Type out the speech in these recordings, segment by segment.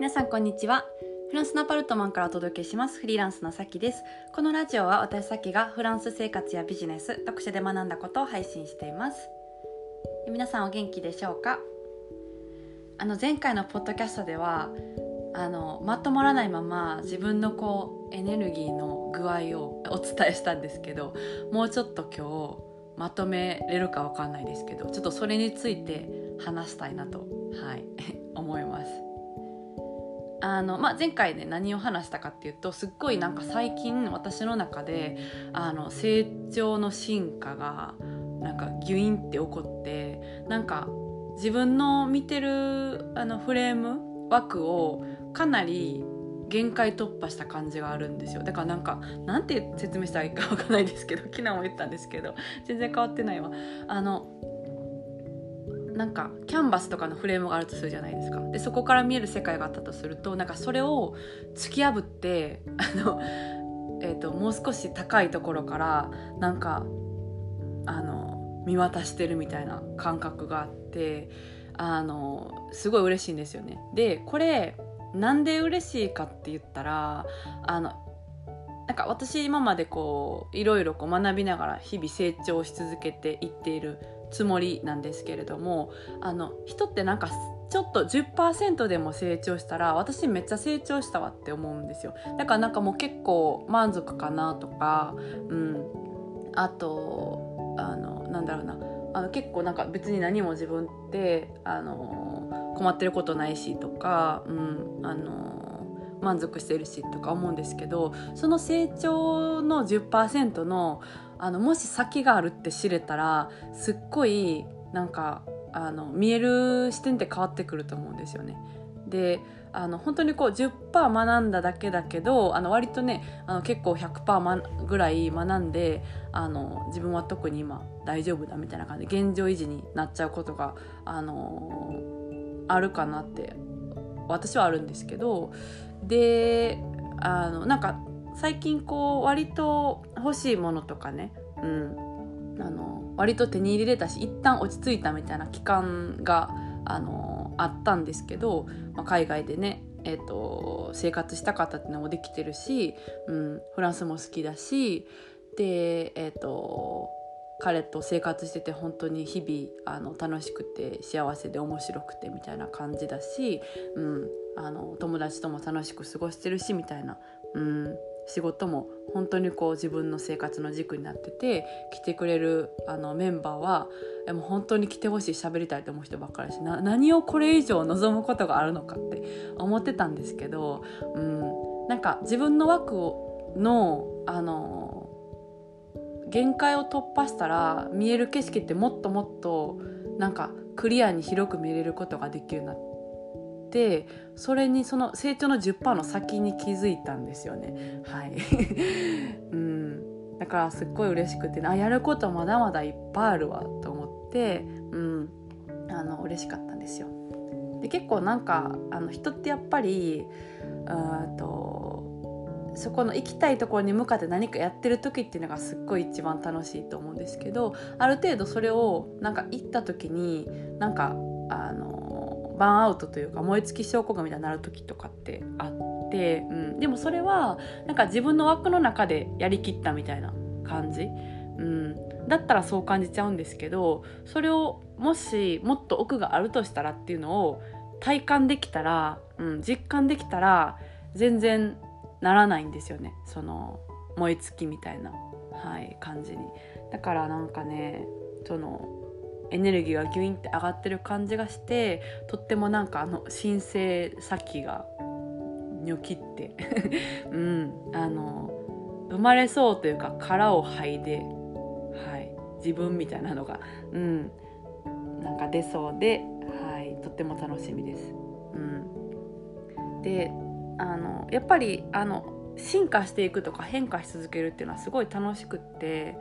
皆さんこんにちは。フランスのアパルトマンからお届けします。フリーランスのさきです。このラジオは私さきがフランス生活やビジネス読書で学んだことを配信しています。皆さんお元気でしょうか？あの前回のポッドキャストではあのまとまらないまま自分のこうエネルギーの具合をお伝えしたんですけどもうちょっと今日まとめれるかわかんないですけどちょっとそれについて話したいなとはい 思います。あの、まあ、前回ね何を話したかっていうとすっごいなんか最近私の中であの成長の進化がなんかギュインって起こってなんか自分の見てるあのフレーム枠をかなり限界突破した感じがあるんですよ。だからなんかなんて説明したらいいか分かんないですけど 昨日も言ったんですけど全然変わってないわ。あのなんかキャンバスとかのフレームがあるとするじゃないですかでそこから見える世界があったとするとなんかそれを突き破ってあの、えーと、もう少し高いところからなんかあの見渡してるみたいな感覚があってあのすごい嬉しいんですよね。でこれなんで嬉しいかって言ったらあのなんか私今までこういろいろこう学びながら日々成長し続けていっているつもりなんですけれどもあの人ってなんかちょっと10%でも成長したら私めっちゃ成長したわって思うんですよ。だからなんかもう結構満足かなとかうん。あとあのなんだろうな。あの結構なんか別に何も自分ってあの困ってることないしとか、うん、あの満足してるしとか思うんですけどその成長の10%のあのもし先があるって知れたらすっごいなんかあの見える視点って変わってくると思うんですよね。であの本当にこう10%学んだだけだけどあの割とねあの結構100%ぐらい学んであの自分は特に今大丈夫だみたいな感じで現状維持になっちゃうことがあのあるかなって私はあるんですけどであのなんか最近こう割と欲しいものとかね、うん、あの割と手に入れれたし一旦落ち着いたみたいな期間があのあったんですけど、まあ、海外でねえーと、生活した方ったっていうのもできてるし、うん、フランスも好きだしで、えーと彼と生活してて本当に日々あの楽しくて幸せで面白くてみたいな感じだし、うん、あの友達とも楽しく過ごしてるしみたいな、うん、仕事も本当にこう自分の生活の軸になってて来てくれるあのメンバーはもう本当に来てほしい喋りたいと思う人ばっかりしな何をこれ以上望むことがあるのかって思ってたんですけど、うん、なんか自分の枠のあの限界を突破したら見える景色ってもっともっとなんかクリアに広く見れることができるなっててそれにその成長の10%の先に気づいたんですよね。はい。うん。だからすっごい嬉しくてあやることまだまだいっぱいあるわと思ってうん。あの嬉しかったんですよ。で結構なんかあの人ってやっぱりうんとそこの行きたいところに向かって何かやってる時っていうのがすっごい一番楽しいと思うんですけどある程度それをなんか行った時になんかあのバーンアウトというか燃え尽き症候群みたいになる時とかってあって、うん、でもそれはなんか自分の枠の中でやりきったみたいな感じ、うん、だったらそう感じちゃうんですけどそれをもしもっと奥があるとしたらっていうのを体感できたら、うん、実感できたら全然ならないんですよね。その燃え尽きみたいな、はい、感じに。だからなんかねそのエネルギーがギュインって上がってる感じがしてとってもなんかあの神聖先がニョキって うんあの生まれそうというか殻を剥いで、はい、自分みたいなのが、うん、なんか出そうで、はい、とっても楽しみです。うん、であのやっぱりあの進化していくとか変化し続けるっていうのはすごい楽しくって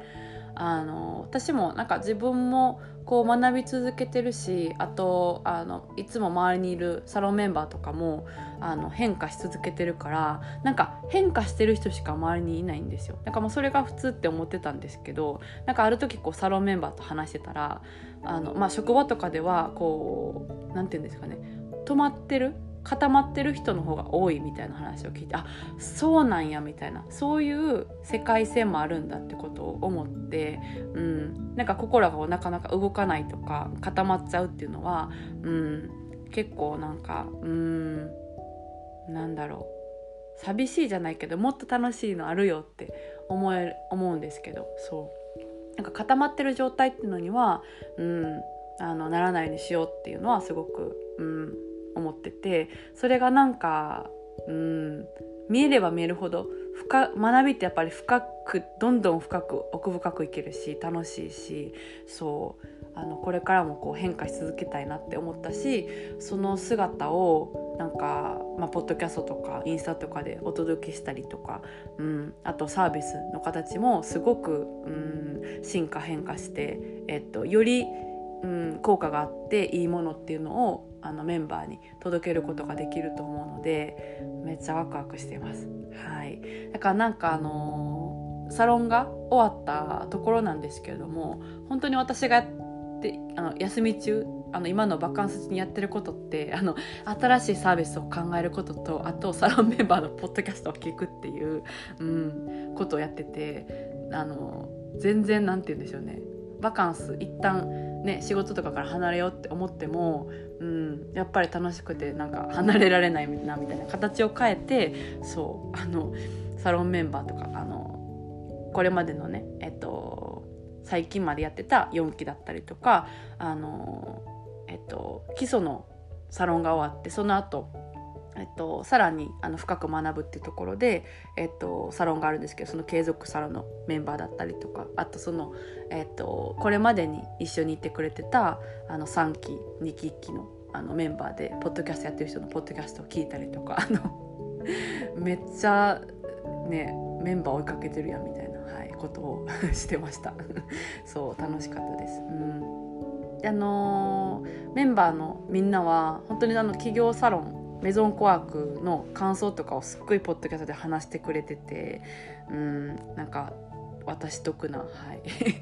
あの私もなんか自分もこう学び続けてるしあとあのいつも周りにいるサロンメンバーとかもあの変化し続けてるからなんか変化してる人しか周りにいないんですよ。なんかもうそれが普通って思ってたんですけどなんかある時こうサロンメンバーと話してたらあの、まあ、職場とかではこう何て言うんですかね止まってる固まってる人の方が多いみたいな話を聞いてあそうなんやみたいなそういう世界線もあるんだってことを思って、うん、なんか心がなかなか動かないとか固まっちゃうっていうのは、うん、結構なんかうんなんだろう寂しいじゃないけどもっと楽しいのあるよって思え思うんですけどそう。なんか固まってる状態っていうのには、うん、あのならないようにしようっていうのはすごく、うん、思っててそれがなんか、うん、見えれば見えるほど深学びってやっぱり深くどんどん深く奥深くいけるし楽しいしそうあのこれからもこう変化し続けたいなって思ったしその姿をなんか、まあ、ポッドキャストとかインスタとかでお届けしたりとか、うん、あとサービスの形もすごく、うん、進化変化して、えっと、より、うん、効果があっていいものっていうのをあのメンバーに届けることができると思うのでめっちゃワクワクしてます。はい、だからなんかあのー、サロンが終わったところなんですけれども本当に私がやってあの休み中あの今のバカンス中にやってることってあの新しいサービスを考えることとあとサロンメンバーのポッドキャストを聞くっていう、うん、ことをやっててあの全然なんて言うんでしょうねバカンス一旦ね仕事とかから離れようって思っても、うん、やっぱり楽しくてなんか離れられないなみたいな形を変えてそうあのサロンメンバーとかあのこれまでのねえっと最近までやってた4期だったりとかあのえっと、基礎のサロンが終わってその後えっと、さらにあの深く学ぶっていうところで、えっと、サロンがあるんですけどその継続サロンのメンバーだったりとかあとその、えっと、これまでに一緒にいてくれてたあの3期2期1期のあのメンバーでポッドキャストやってる人のポッドキャストを聞いたりとかあの めっちゃねメンバー追いかけてるやんみたいな、はい、ことを してました そう楽しかったです。うんあのー、メンバーのみんなは本当にあの企業サロンメゾンコワークの感想とかをすっごいポッドキャストで話してくれててうんなんか私得な、はい、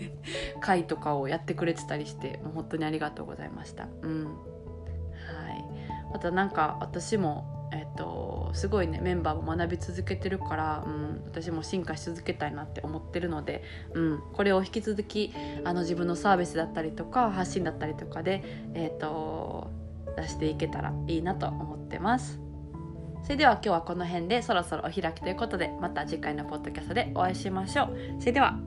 会とかをやってくれてたりしてもう本当にありがとうございました。うんはい、またなんか私もえっと、すごいねメンバーも学び続けてるから、うん、私も進化し続けたいなって思ってるので、うん、これを引き続きあの自分のサービスだったりとか発信だったりとかで、えっと、出していけたらいいなと思ってます。それでは今日はこの辺でそろそろお開きということでまた次回のポッドキャストでお会いしましょう。それでは